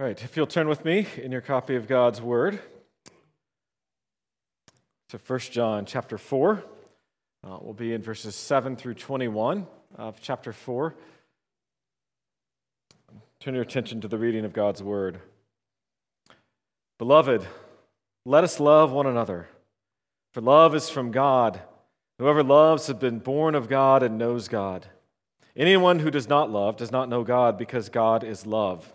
All right, if you'll turn with me in your copy of God's Word to 1 John chapter 4. Uh, we'll be in verses 7 through 21 of chapter 4. Turn your attention to the reading of God's Word. Beloved, let us love one another, for love is from God. Whoever loves has been born of God and knows God. Anyone who does not love does not know God, because God is love.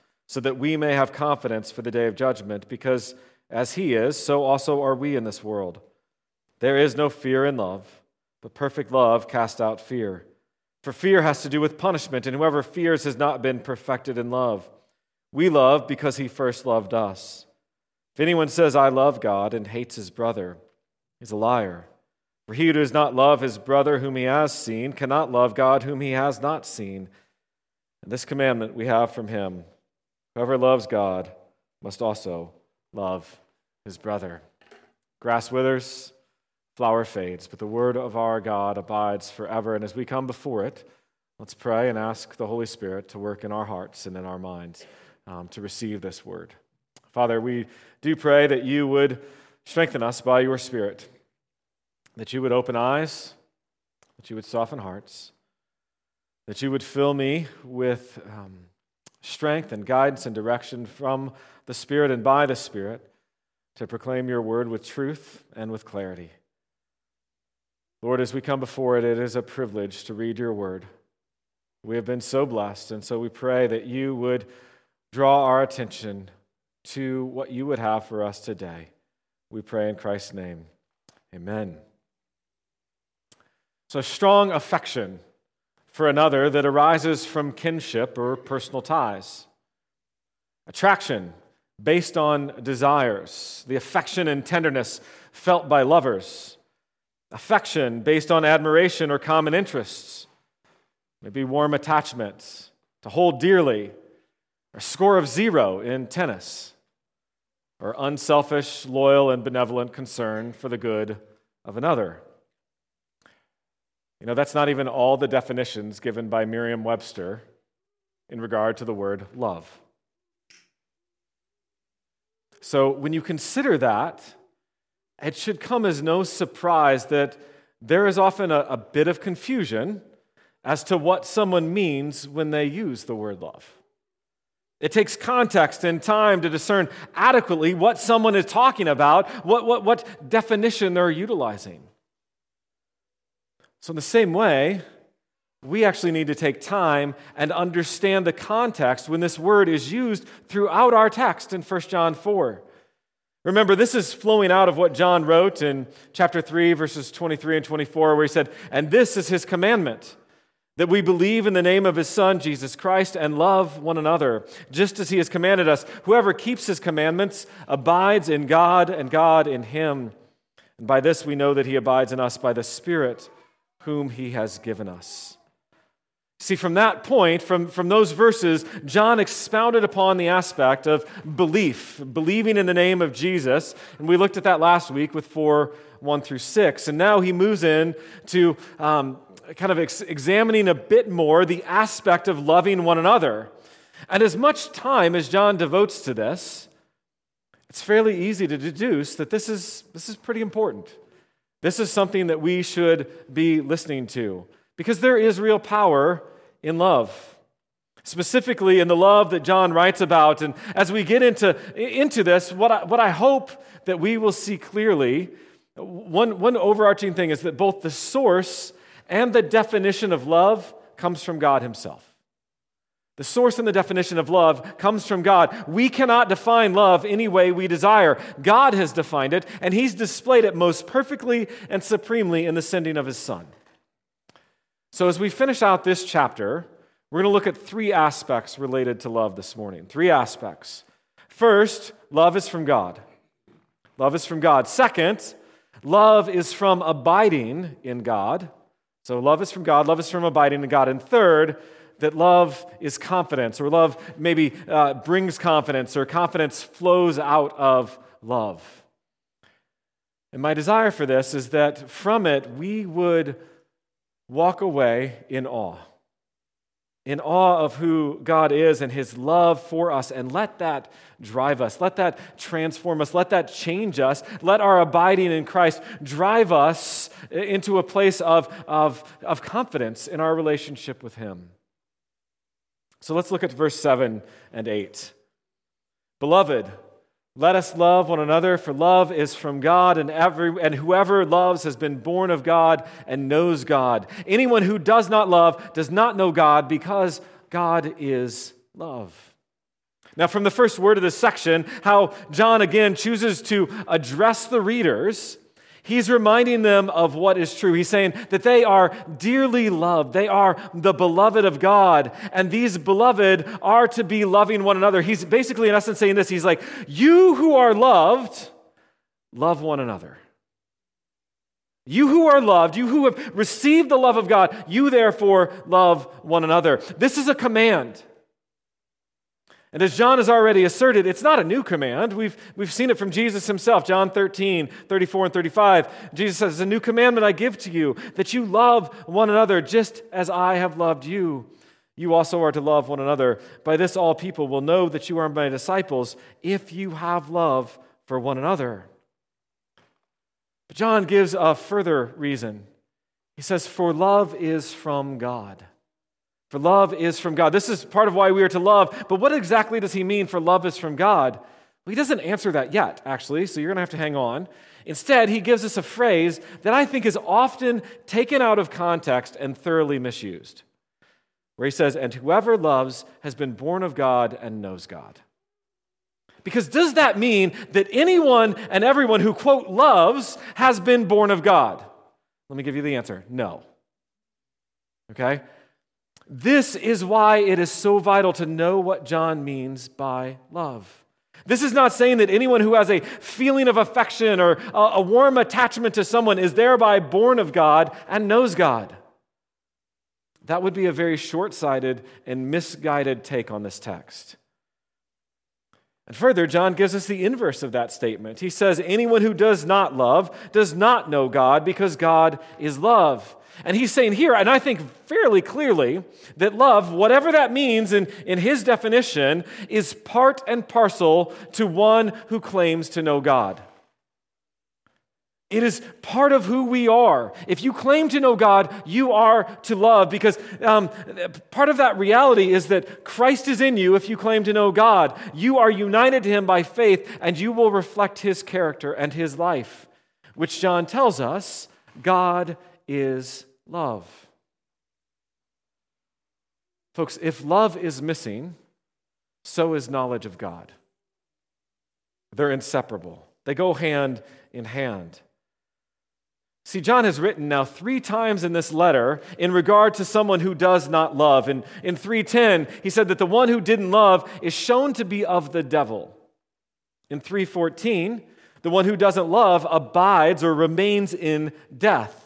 so that we may have confidence for the day of judgment, because as he is, so also are we in this world. There is no fear in love, but perfect love casts out fear. For fear has to do with punishment, and whoever fears has not been perfected in love. We love because he first loved us. If anyone says, I love God, and hates his brother, he's a liar. For he who does not love his brother whom he has seen cannot love God whom he has not seen. And this commandment we have from him Whoever loves God must also love his brother. Grass withers, flower fades, but the word of our God abides forever. And as we come before it, let's pray and ask the Holy Spirit to work in our hearts and in our minds um, to receive this word. Father, we do pray that you would strengthen us by your Spirit, that you would open eyes, that you would soften hearts, that you would fill me with. Um, strength and guidance and direction from the Spirit and by the Spirit to proclaim your word with truth and with clarity. Lord, as we come before it, it is a privilege to read your word. We have been so blessed, and so we pray that you would draw our attention to what you would have for us today. We pray in Christ's name. Amen. So, strong affection for another that arises from kinship or personal ties. Attraction based on desires, the affection and tenderness felt by lovers. Affection based on admiration or common interests. Maybe warm attachments to hold dearly, a score of zero in tennis, or unselfish, loyal, and benevolent concern for the good of another. You know, that's not even all the definitions given by Merriam Webster in regard to the word love. So when you consider that, it should come as no surprise that there is often a, a bit of confusion as to what someone means when they use the word love. It takes context and time to discern adequately what someone is talking about, what, what, what definition they're utilizing. So, in the same way, we actually need to take time and understand the context when this word is used throughout our text in 1 John 4. Remember, this is flowing out of what John wrote in chapter 3, verses 23 and 24, where he said, And this is his commandment, that we believe in the name of his Son, Jesus Christ, and love one another, just as he has commanded us. Whoever keeps his commandments abides in God, and God in him. And by this we know that he abides in us by the Spirit whom he has given us. See, from that point, from, from those verses, John expounded upon the aspect of belief, believing in the name of Jesus. And we looked at that last week with 4 1 through 6. And now he moves in to um, kind of ex- examining a bit more the aspect of loving one another. And as much time as John devotes to this, it's fairly easy to deduce that this is, this is pretty important. This is something that we should be listening to because there is real power in love. Specifically, in the love that John writes about. And as we get into, into this, what I, what I hope that we will see clearly one, one overarching thing is that both the source and the definition of love comes from God Himself. The source and the definition of love comes from God. We cannot define love any way we desire. God has defined it, and He's displayed it most perfectly and supremely in the sending of His Son. So, as we finish out this chapter, we're going to look at three aspects related to love this morning. Three aspects. First, love is from God. Love is from God. Second, love is from abiding in God. So, love is from God, love is from abiding in God. And third, that love is confidence, or love maybe uh, brings confidence, or confidence flows out of love. And my desire for this is that from it we would walk away in awe, in awe of who God is and his love for us, and let that drive us, let that transform us, let that change us, let our abiding in Christ drive us into a place of, of, of confidence in our relationship with him. So let's look at verse 7 and 8. Beloved, let us love one another, for love is from God, and, every, and whoever loves has been born of God and knows God. Anyone who does not love does not know God, because God is love. Now, from the first word of this section, how John again chooses to address the readers He's reminding them of what is true. He's saying that they are dearly loved. They are the beloved of God. And these beloved are to be loving one another. He's basically, in essence, saying this He's like, You who are loved, love one another. You who are loved, you who have received the love of God, you therefore love one another. This is a command. And as John has already asserted, it's not a new command. We've, we've seen it from Jesus himself. John 13, 34 and 35. Jesus says, A new commandment I give to you, that you love one another just as I have loved you. You also are to love one another. By this, all people will know that you are my disciples if you have love for one another. But John gives a further reason. He says, For love is from God. For love is from God. This is part of why we are to love. But what exactly does he mean for love is from God? Well, he doesn't answer that yet, actually, so you're going to have to hang on. Instead, he gives us a phrase that I think is often taken out of context and thoroughly misused, where he says, And whoever loves has been born of God and knows God. Because does that mean that anyone and everyone who, quote, loves has been born of God? Let me give you the answer no. Okay? This is why it is so vital to know what John means by love. This is not saying that anyone who has a feeling of affection or a warm attachment to someone is thereby born of God and knows God. That would be a very short sighted and misguided take on this text. And further, John gives us the inverse of that statement. He says, Anyone who does not love does not know God because God is love. And he's saying here, and I think fairly clearly, that love, whatever that means in, in his definition, is part and parcel to one who claims to know God. It is part of who we are. If you claim to know God, you are to love because um, part of that reality is that Christ is in you if you claim to know God. You are united to Him by faith and you will reflect His character and His life, which John tells us God is love. Folks, if love is missing, so is knowledge of God. They're inseparable, they go hand in hand. See, John has written now three times in this letter in regard to someone who does not love. And in 310, he said that the one who didn't love is shown to be of the devil. In 314, the one who doesn't love abides or remains in death.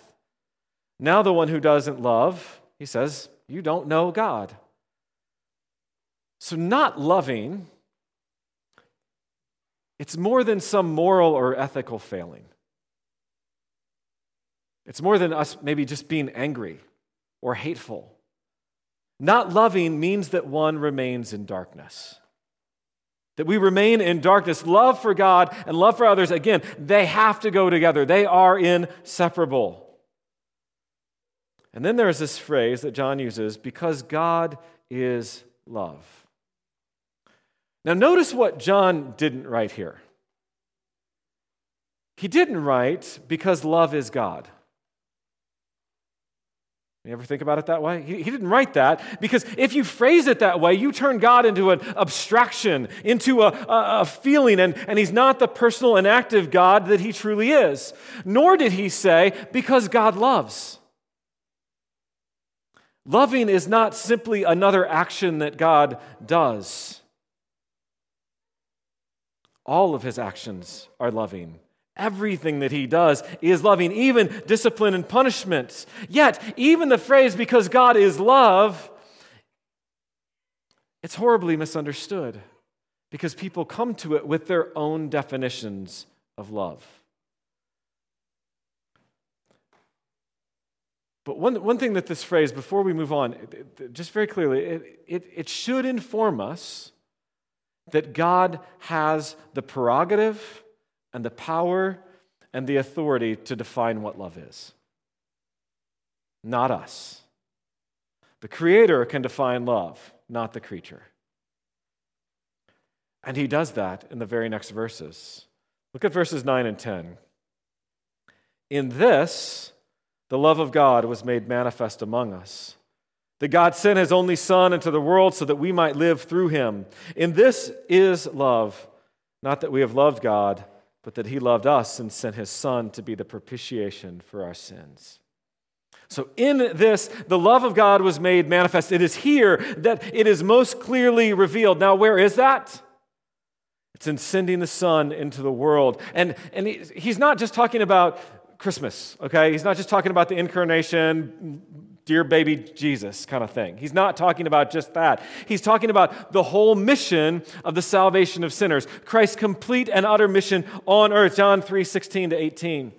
Now, the one who doesn't love, he says, you don't know God. So, not loving, it's more than some moral or ethical failing. It's more than us maybe just being angry or hateful. Not loving means that one remains in darkness. That we remain in darkness. Love for God and love for others, again, they have to go together. They are inseparable. And then there's this phrase that John uses because God is love. Now, notice what John didn't write here. He didn't write because love is God. You ever think about it that way? He, didn't write that because if you phrase it that way, you turn God into an abstraction, into a, a, a, feeling, and, and He's not the personal and active God that He truly is. Nor did He say, because God loves. Loving is not simply another action that God does, all of His actions are loving. Everything that he does is loving, even discipline and punishment. Yet, even the phrase, because God is love, it's horribly misunderstood because people come to it with their own definitions of love. But one, one thing that this phrase, before we move on, just very clearly, it, it, it should inform us that God has the prerogative and the power and the authority to define what love is. Not us. The Creator can define love, not the creature. And He does that in the very next verses. Look at verses 9 and 10. In this, the love of God was made manifest among us. That God sent His only Son into the world so that we might live through Him. And this is love, not that we have loved God but that he loved us and sent his Son to be the propitiation for our sins. So, in this, the love of God was made manifest. It is here that it is most clearly revealed. Now, where is that? It's in sending the Son into the world. And, and he's not just talking about Christmas, okay? He's not just talking about the incarnation, dear baby Jesus kind of thing. He's not talking about just that. He's talking about the whole mission of the salvation of sinners, Christ's complete and utter mission on earth. John 3 16 to 18.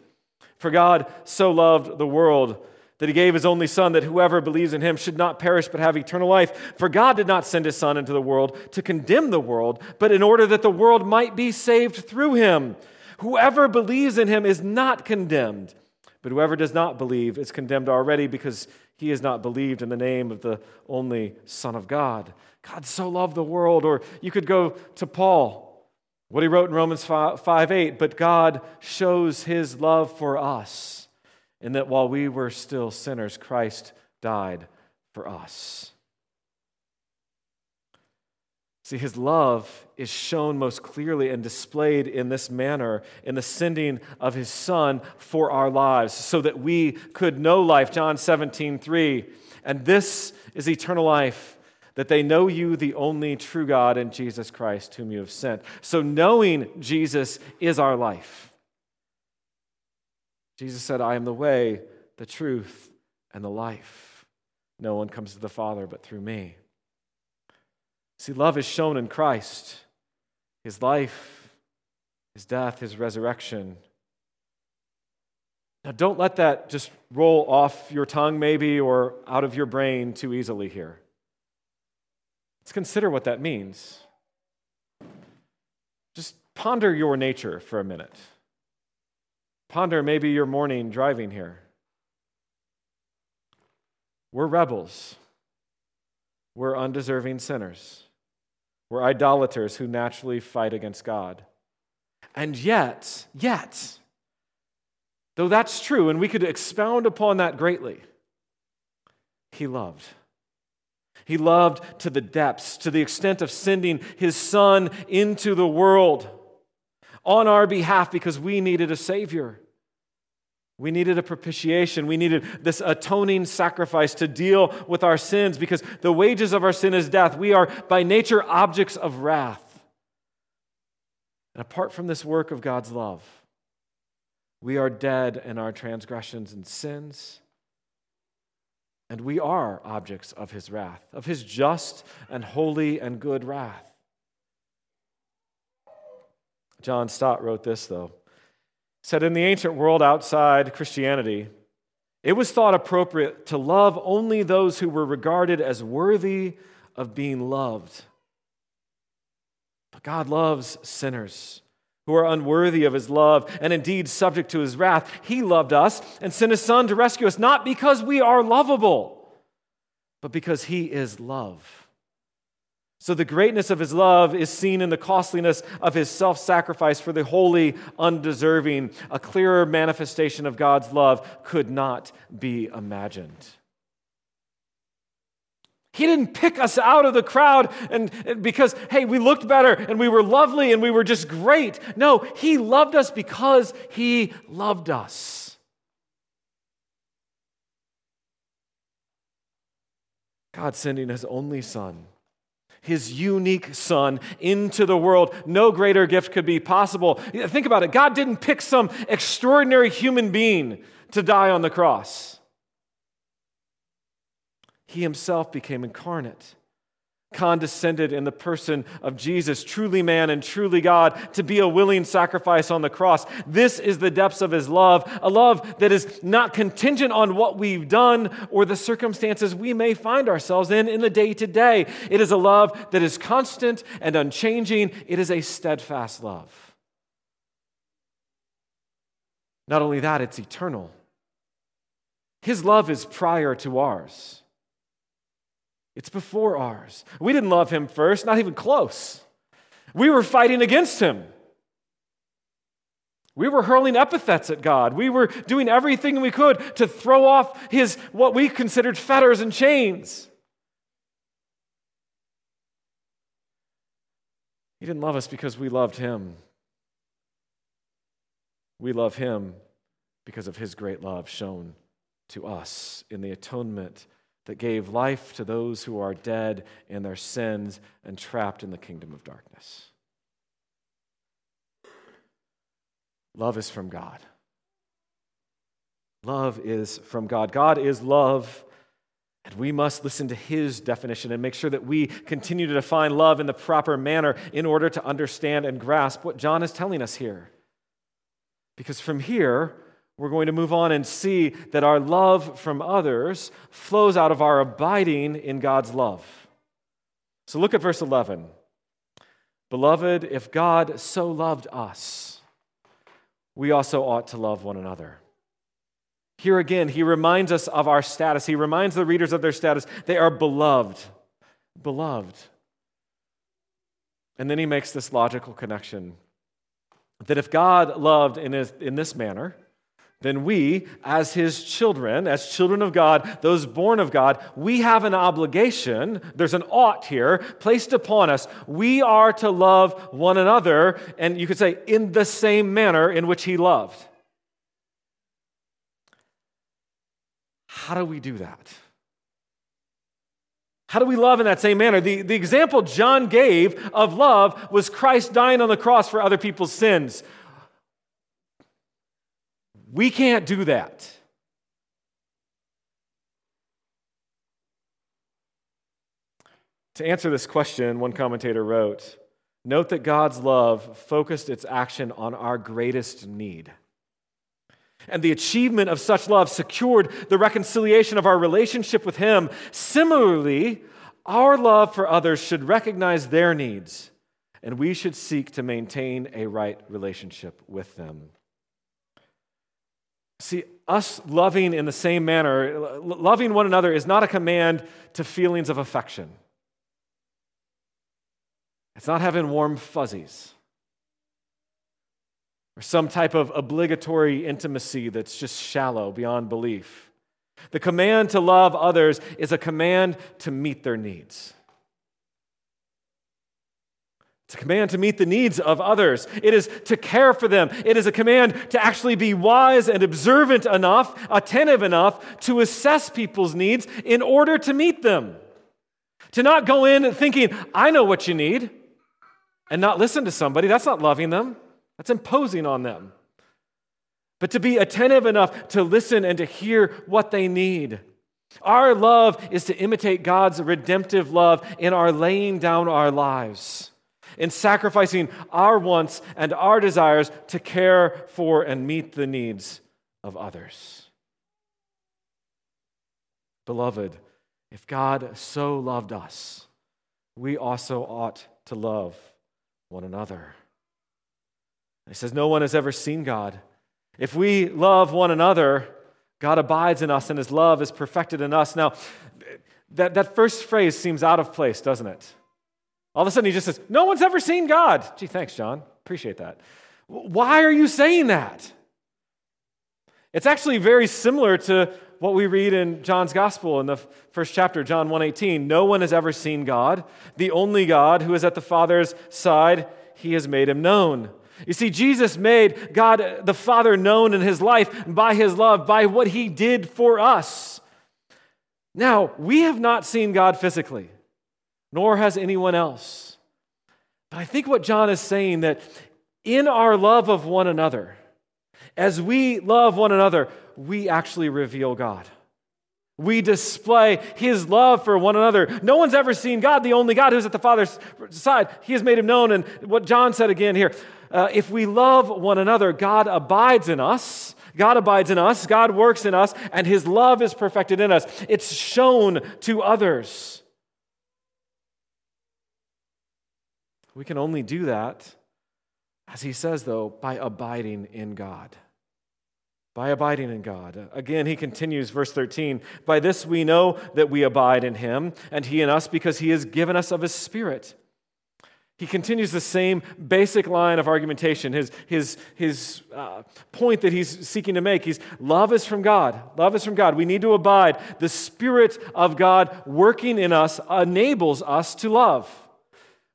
For God so loved the world that he gave his only Son, that whoever believes in him should not perish but have eternal life. For God did not send his Son into the world to condemn the world, but in order that the world might be saved through him. Whoever believes in him is not condemned, but whoever does not believe is condemned already because he has not believed in the name of the only Son of God. God so loved the world. Or you could go to Paul, what he wrote in Romans 5, 5 8, but God shows his love for us in that while we were still sinners, Christ died for us. See, his love is shown most clearly and displayed in this manner in the sending of his son for our lives so that we could know life. John 17, 3. And this is eternal life, that they know you, the only true God, and Jesus Christ, whom you have sent. So knowing Jesus is our life. Jesus said, I am the way, the truth, and the life. No one comes to the Father but through me. See, love is shown in Christ, his life, his death, his resurrection. Now, don't let that just roll off your tongue, maybe, or out of your brain too easily here. Let's consider what that means. Just ponder your nature for a minute. Ponder maybe your morning driving here. We're rebels. We're undeserving sinners. We're idolaters who naturally fight against God. And yet, yet, though that's true, and we could expound upon that greatly, he loved. He loved to the depths, to the extent of sending his son into the world on our behalf because we needed a Savior. We needed a propitiation. We needed this atoning sacrifice to deal with our sins because the wages of our sin is death. We are by nature objects of wrath. And apart from this work of God's love, we are dead in our transgressions and sins. And we are objects of his wrath, of his just and holy and good wrath. John Stott wrote this, though said in the ancient world outside Christianity, it was thought appropriate to love only those who were regarded as worthy of being loved. But God loves sinners who are unworthy of his love and indeed subject to his wrath. He loved us and sent his son to rescue us, not because we are lovable, but because he is love. So the greatness of his love is seen in the costliness of his self sacrifice for the holy, undeserving. A clearer manifestation of God's love could not be imagined. He didn't pick us out of the crowd and, and, because, hey, we looked better and we were lovely and we were just great. No, He loved us because He loved us. God sending His only Son his unique son into the world. No greater gift could be possible. Think about it God didn't pick some extraordinary human being to die on the cross, he himself became incarnate condescended in the person of Jesus, truly man and truly God, to be a willing sacrifice on the cross. This is the depths of his love, a love that is not contingent on what we've done or the circumstances we may find ourselves in in the day to day. It is a love that is constant and unchanging, it is a steadfast love. Not only that, it's eternal. His love is prior to ours. It's before ours. We didn't love him first, not even close. We were fighting against him. We were hurling epithets at God. We were doing everything we could to throw off his what we considered fetters and chains. He didn't love us because we loved him. We love him because of his great love shown to us in the atonement that gave life to those who are dead in their sins and trapped in the kingdom of darkness. Love is from God. Love is from God. God is love, and we must listen to his definition and make sure that we continue to define love in the proper manner in order to understand and grasp what John is telling us here. Because from here, we're going to move on and see that our love from others flows out of our abiding in God's love. So look at verse 11. Beloved, if God so loved us, we also ought to love one another. Here again, he reminds us of our status. He reminds the readers of their status. They are beloved. Beloved. And then he makes this logical connection that if God loved in, his, in this manner, then we, as his children, as children of God, those born of God, we have an obligation, there's an ought here placed upon us. We are to love one another, and you could say, in the same manner in which he loved. How do we do that? How do we love in that same manner? The, the example John gave of love was Christ dying on the cross for other people's sins. We can't do that. To answer this question, one commentator wrote Note that God's love focused its action on our greatest need. And the achievement of such love secured the reconciliation of our relationship with Him. Similarly, our love for others should recognize their needs, and we should seek to maintain a right relationship with them. See, us loving in the same manner, loving one another is not a command to feelings of affection. It's not having warm fuzzies or some type of obligatory intimacy that's just shallow beyond belief. The command to love others is a command to meet their needs. It's a command to meet the needs of others. It is to care for them. It is a command to actually be wise and observant enough, attentive enough to assess people's needs in order to meet them. To not go in thinking, I know what you need, and not listen to somebody. That's not loving them, that's imposing on them. But to be attentive enough to listen and to hear what they need. Our love is to imitate God's redemptive love in our laying down our lives in sacrificing our wants and our desires to care for and meet the needs of others. Beloved, if God so loved us, we also ought to love one another. He says, No one has ever seen God. If we love one another, God abides in us and his love is perfected in us. Now, that, that first phrase seems out of place, doesn't it? All of a sudden, he just says, No one's ever seen God. Gee, thanks, John. Appreciate that. Why are you saying that? It's actually very similar to what we read in John's gospel in the first chapter, John 1:18. No one has ever seen God. The only God who is at the Father's side, he has made him known. You see, Jesus made God uh, the Father known in his life by his love, by what he did for us. Now, we have not seen God physically, nor has anyone else. But I think what John is saying that in our love of one another, as we love one another, we actually reveal God. We display his love for one another. No one's ever seen God, the only God who's at the Father's side. He has made him known. And what John said again here uh, if we love one another, God abides in us. God abides in us, God works in us, and his love is perfected in us. It's shown to others. We can only do that, as he says, though, by abiding in God by abiding in God. Again, he continues, verse 13 By this we know that we abide in him, and he in us, because he has given us of his Spirit. He continues the same basic line of argumentation, his, his, his uh, point that he's seeking to make. He's love is from God. Love is from God. We need to abide. The Spirit of God working in us enables us to love.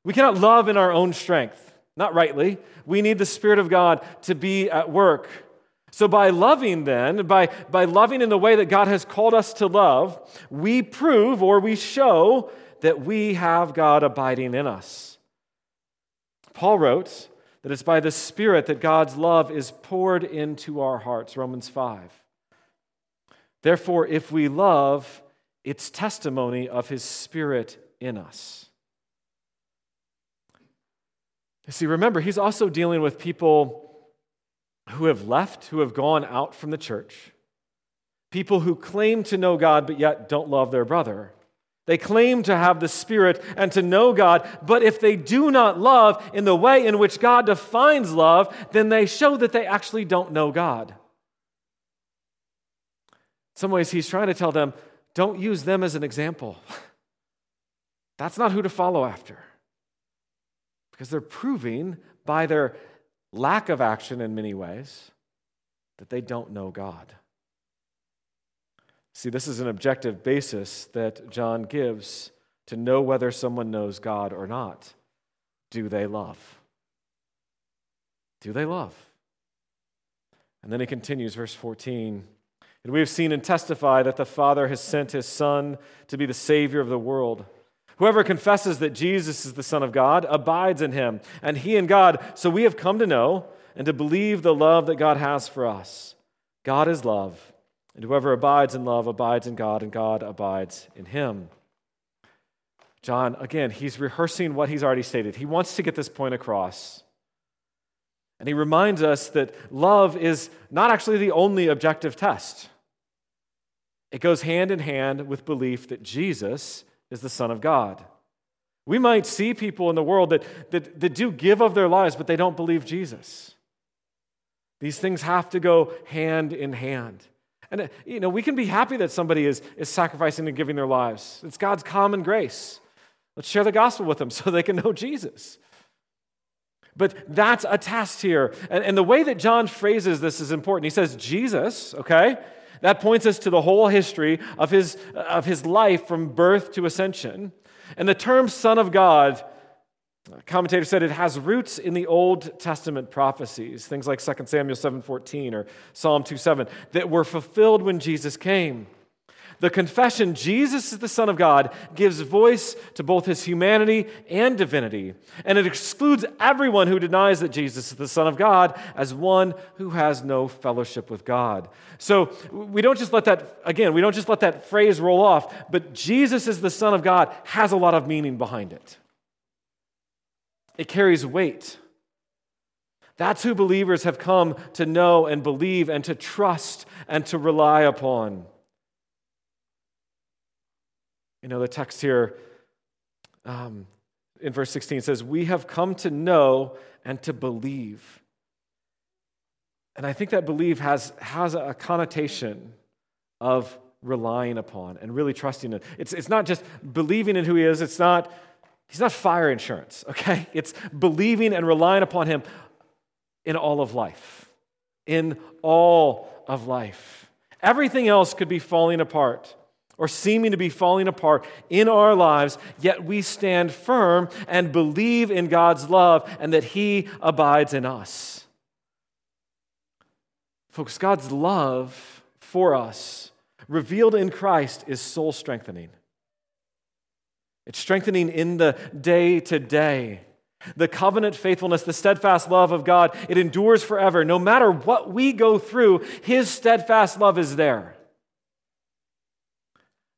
We cannot love in our own strength, not rightly. We need the Spirit of God to be at work. So, by loving, then, by, by loving in the way that God has called us to love, we prove or we show that we have God abiding in us. Paul wrote that it's by the Spirit that God's love is poured into our hearts, Romans 5. Therefore, if we love, it's testimony of his Spirit in us. See, remember, he's also dealing with people who have left, who have gone out from the church, people who claim to know God but yet don't love their brother. They claim to have the Spirit and to know God, but if they do not love in the way in which God defines love, then they show that they actually don't know God. In some ways, he's trying to tell them don't use them as an example. That's not who to follow after. Because they're proving by their lack of action in many ways that they don't know God. See, this is an objective basis that John gives to know whether someone knows God or not. Do they love? Do they love? And then he continues, verse 14. And we have seen and testify that the Father has sent his Son to be the Savior of the world. Whoever confesses that Jesus is the Son of God abides in him, and he in God. So we have come to know and to believe the love that God has for us. God is love, and whoever abides in love abides in God, and God abides in him. John, again, he's rehearsing what he's already stated. He wants to get this point across. And he reminds us that love is not actually the only objective test. It goes hand in hand with belief that Jesus is the Son of God. We might see people in the world that, that, that do give of their lives, but they don't believe Jesus. These things have to go hand in hand. And, uh, you know, we can be happy that somebody is, is sacrificing and giving their lives. It's God's common grace. Let's share the gospel with them so they can know Jesus. But that's a test here. And, and the way that John phrases this is important. He says, Jesus, okay? That points us to the whole history of his, of his life from birth to ascension. And the term Son of God, commentator said it has roots in the Old Testament prophecies, things like 2 Samuel 7.14 or Psalm 2.7, that were fulfilled when Jesus came. The confession, Jesus is the Son of God, gives voice to both his humanity and divinity, and it excludes everyone who denies that Jesus is the Son of God as one who has no fellowship with God. So we don't just let that, again, we don't just let that phrase roll off, but Jesus is the Son of God has a lot of meaning behind it. It carries weight. That's who believers have come to know and believe and to trust and to rely upon. You know, the text here um, in verse 16 says, We have come to know and to believe. And I think that believe has, has a connotation of relying upon and really trusting it. It's, it's not just believing in who he is, it's not he's not fire insurance, okay? It's believing and relying upon him in all of life. In all of life. Everything else could be falling apart or seeming to be falling apart in our lives, yet we stand firm and believe in God's love and that He abides in us. Folks, God's love for us, revealed in Christ, is soul strengthening. It's strengthening in the day to day. The covenant faithfulness, the steadfast love of God, it endures forever. No matter what we go through, His steadfast love is there.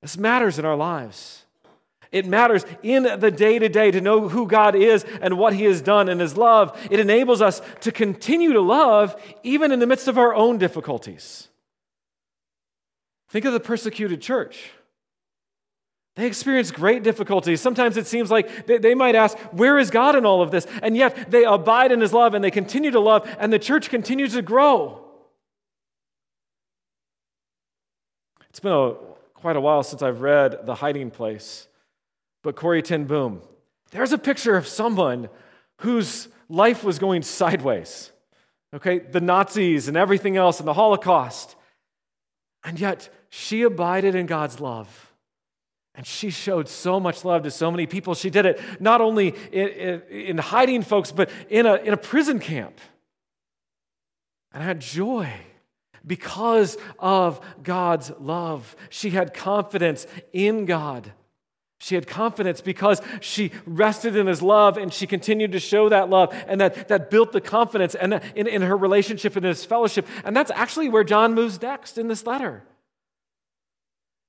This matters in our lives. It matters in the day to day to know who God is and what He has done in His love. It enables us to continue to love even in the midst of our own difficulties. Think of the persecuted church. They experience great difficulties. Sometimes it seems like they, they, might ask, Where is God in all of this? And yet they abide in His love and they continue to love, and the church continues to grow. It's been a quite a while since I've read The Hiding Place, but Corrie ten Boom, there's a picture of someone whose life was going sideways. Okay, the Nazis and everything else and the Holocaust. And yet she abided in God's love. And she showed so much love to so many people. She did it not only in, in, in hiding folks, but in a, in a prison camp. And I had joy because of God's love. She had confidence in God. She had confidence because she rested in his love and she continued to show that love, and that, that built the confidence and in, in her relationship and his fellowship. And that's actually where John moves next in this letter.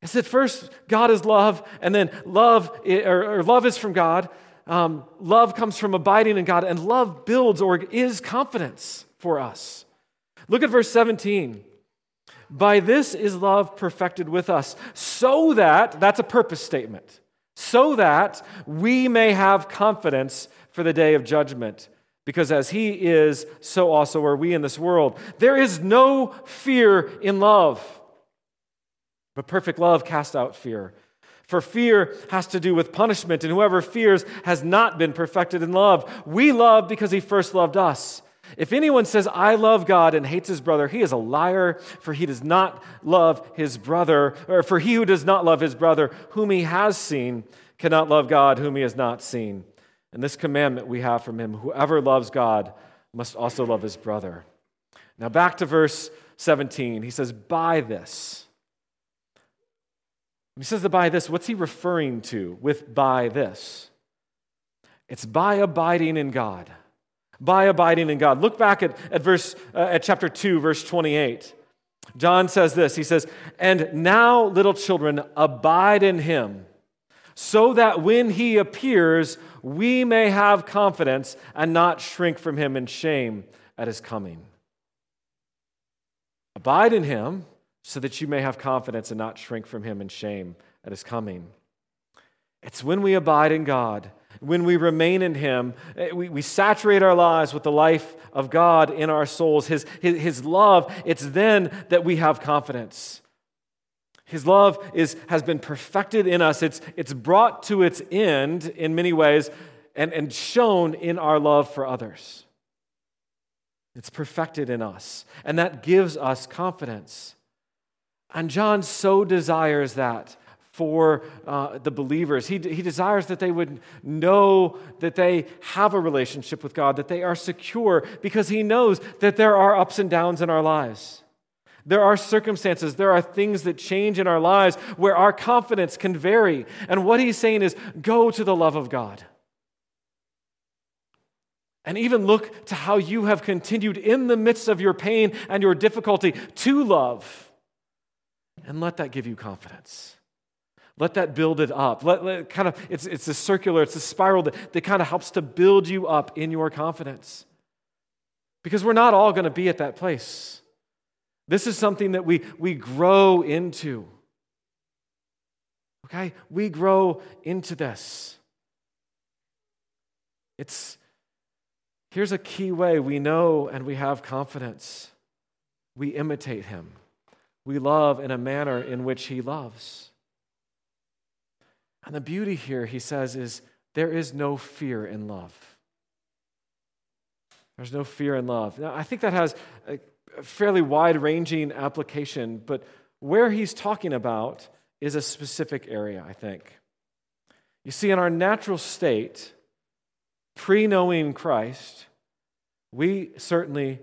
It's that first God is love, and then love, or, or love is from God. Um, love comes from abiding in God, and love builds or is confidence for us. Look at verse 17. By this is love perfected with us, so that, that's a purpose statement, so that we may have confidence for the day of judgment. Because as he is, so also are we in this world. There is no fear in love, but perfect love casts out fear. For fear has to do with punishment, and whoever fears has not been perfected in love. We love because he first loved us. If anyone says, I love God and hates his brother, he is a liar, for he does not love his brother, or for he who does not love his brother, whom he has seen, cannot love God, whom he has not seen. And this commandment we have from him whoever loves God must also love his brother. Now, back to verse 17. He says, By this. He says, By this, what's he referring to with by this? It's by abiding in God by abiding in God. Look back at, at verse uh, at chapter 2 verse 28. John says this. He says, "And now little children abide in him, so that when he appears, we may have confidence and not shrink from him in shame at his coming." Abide in him so that you may have confidence and not shrink from him in shame at his coming. It's when we abide in God when we remain in Him, eh, we, we saturate our lives with the life of God in our souls, His, His, His love, it's then that we have confidence. His love is, has been perfected in us, it's, it's brought to its end in many ways and, and shown in our love for others. It's perfected in us, and that gives us confidence. And John so desires that for uh, the believers. He, he desires that they would know that they have a relationship with God, that they are secure, because he knows that there are ups and downs in our lives. There are circumstances, there are things that change in our lives where our confidence can vary. And what he's saying is go to the love of God. And even look to how you have continued in the midst of your pain and your difficulty to love. And let that give you confidence. Let that build it up. Let, let kind of it's it's a circular, it's a spiral that, that kind of helps to build you up in your confidence. Because we're not all going to be at that place. This is something that we, we grow into. Okay? We grow into this. It's here's a key way we know and we have confidence. We imitate him. We love in a manner in which he loves. And the beauty here, he says, is there is no fear in love. There's no fear in love. Now, I think that has a fairly wide ranging application, but where he's talking about is a specific area, I think. You see, in our natural state, pre knowing Christ, we certainly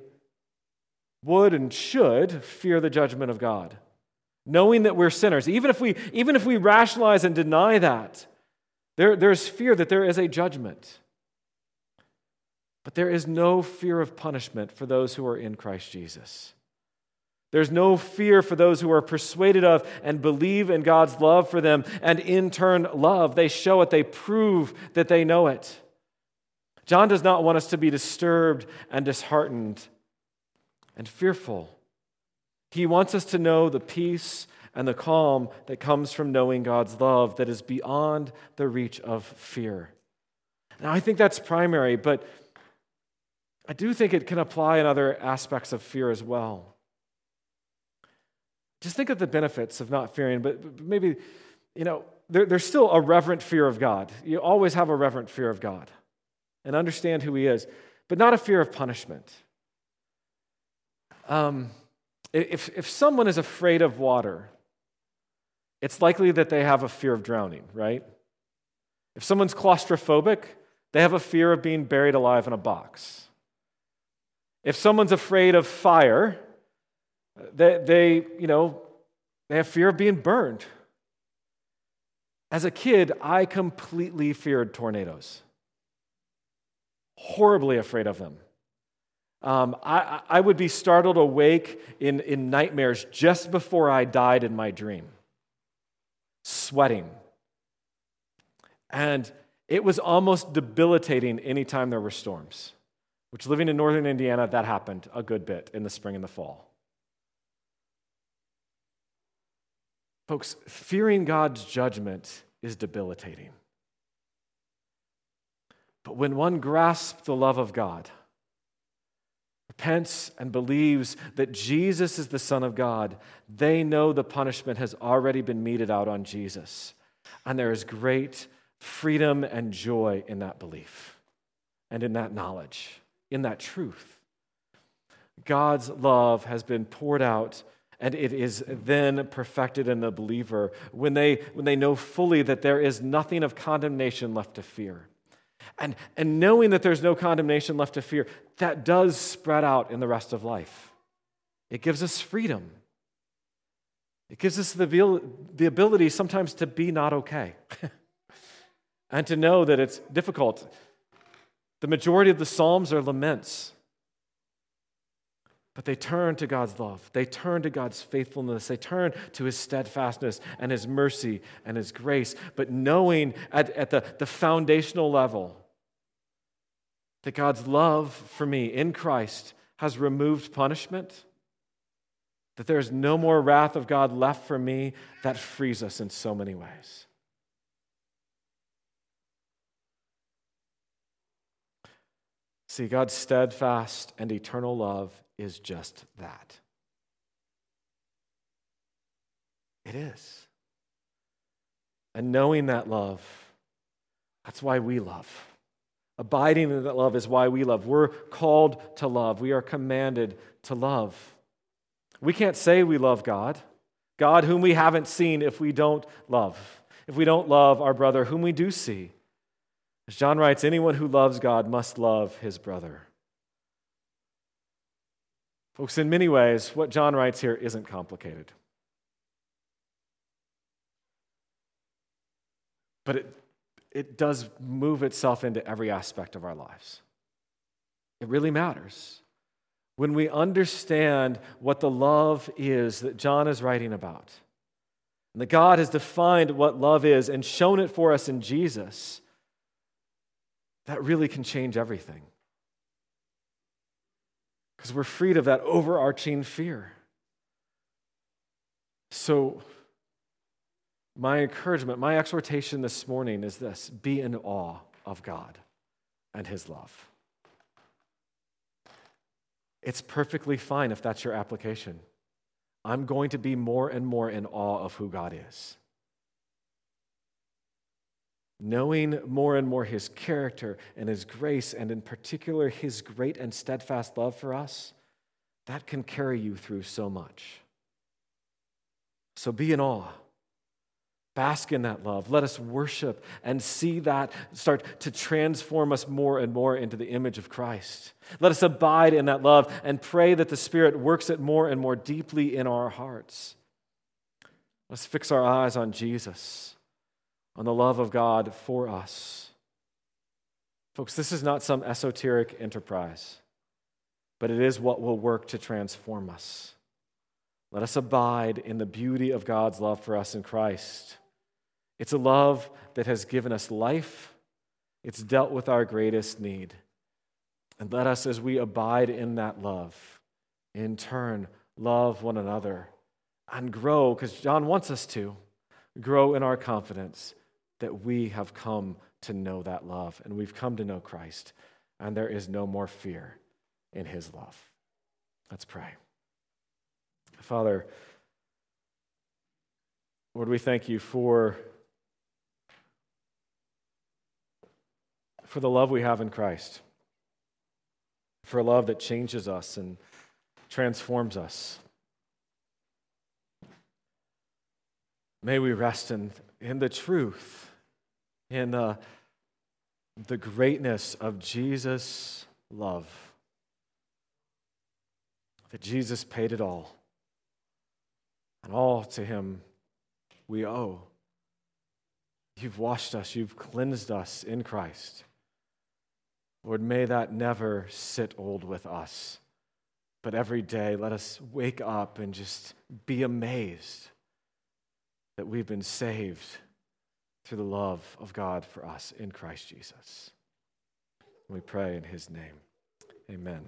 would and should fear the judgment of God, knowing that we're sinners. Even if we, even if we rationalize and deny that, there, there's fear that there is a judgment. But there is no fear of punishment for those who are in Christ Jesus. There's no fear for those who are persuaded of and believe in God's love for them and in turn love. They show it, they prove that they know it. John does not want us to be disturbed and disheartened and fearful. He wants us to know the peace and the calm that comes from knowing God's love that is beyond the reach of fear. Now, I think that's primary, but I do think it can apply in other aspects of fear as well. Just think of the benefits of not fearing, but maybe, you know, there, there's still a reverent fear of God. You always have a reverent fear of God and understand who He is, but not a fear of punishment. Um, if, if someone is afraid of water, it's likely that they have a fear of drowning, right? If someone's claustrophobic, they have a fear of being buried alive in a box. If someone's afraid of fire, they, they you know, they have fear of being burned. As a kid, I completely feared tornadoes, horribly afraid of them. Um, I, I would be startled awake in, in nightmares just before I died in my dream, sweating. And it was almost debilitating anytime there were storms, which living in northern Indiana, that happened a good bit in the spring and the fall. Folks, fearing God's judgment is debilitating. But when one grasps the love of God, repents and believes that Jesus is the Son of God, they know the punishment has already been meted out on Jesus. And there is great freedom and joy in that belief and in that knowledge, in that truth. God's love has been poured out and it is then perfected in the believer when they, when they know fully that there is nothing of condemnation left to fear. And, and knowing that there's no condemnation left to fear, that does spread out in the rest of life. It gives us freedom. It gives us the, the ability sometimes to be not okay and to know that it's difficult. The majority of the Psalms are laments. But they turn to God's love. They turn to God's faithfulness. They turn to his steadfastness and his mercy and his grace. But knowing at, at the, the foundational level that God's love for me in Christ has removed punishment, that there's no more wrath of God left for me, that frees us in so many ways. See, God's steadfast and eternal love is just that. It is. And knowing that love, that's why we love. Abiding in that love is why we love. We're called to love. We are commanded to love. We can't say we love God, God whom we haven't seen, if we don't love. If we don't love our brother whom we do see. As John writes, anyone who loves God must love his brother. Folks, in many ways, what John writes here isn't complicated. But it it does move itself into every aspect of our lives. It really matters. When we understand what the love is that John is writing about, and that God has defined what love is and shown it for us in Jesus, that really can change everything. Because we're freed of that overarching fear. So, my encouragement, my exhortation this morning is this be in awe of God and His love. It's perfectly fine if that's your application. I'm going to be more and more in awe of who God is. Knowing more and more his character and his grace, and in particular his great and steadfast love for us, that can carry you through so much. So be in awe. Bask in that love. Let us worship and see that start to transform us more and more into the image of Christ. Let us abide in that love and pray that the Spirit works it more and more deeply in our hearts. Let's fix our eyes on Jesus on the love of God for us. Folks, this is not some esoteric enterprise, but it is what will work to transform us. Let us abide in the beauty of God's love for us in Christ. It's a love that has given us life, it's dealt with our greatest need. And let us, as we abide in that love, in turn, love one another and grow, because John wants us to grow in our confidence that we have come to know that love and we've come to know Christ, and there is no more fear in his love. Let's pray. Father, Lord, we thank you for, for the love we have in Christ, for a love that changes us and transforms us. May we rest in, in the truth in uh, the greatness of Jesus' love. That Jesus paid it all. And all to him we owe. You've washed us, you've cleansed us in Christ. Lord, may that never sit old with us. But every day, let us wake up and just be amazed that we've been saved through the love of God for us in Christ Jesus. We pray in his name. Amen.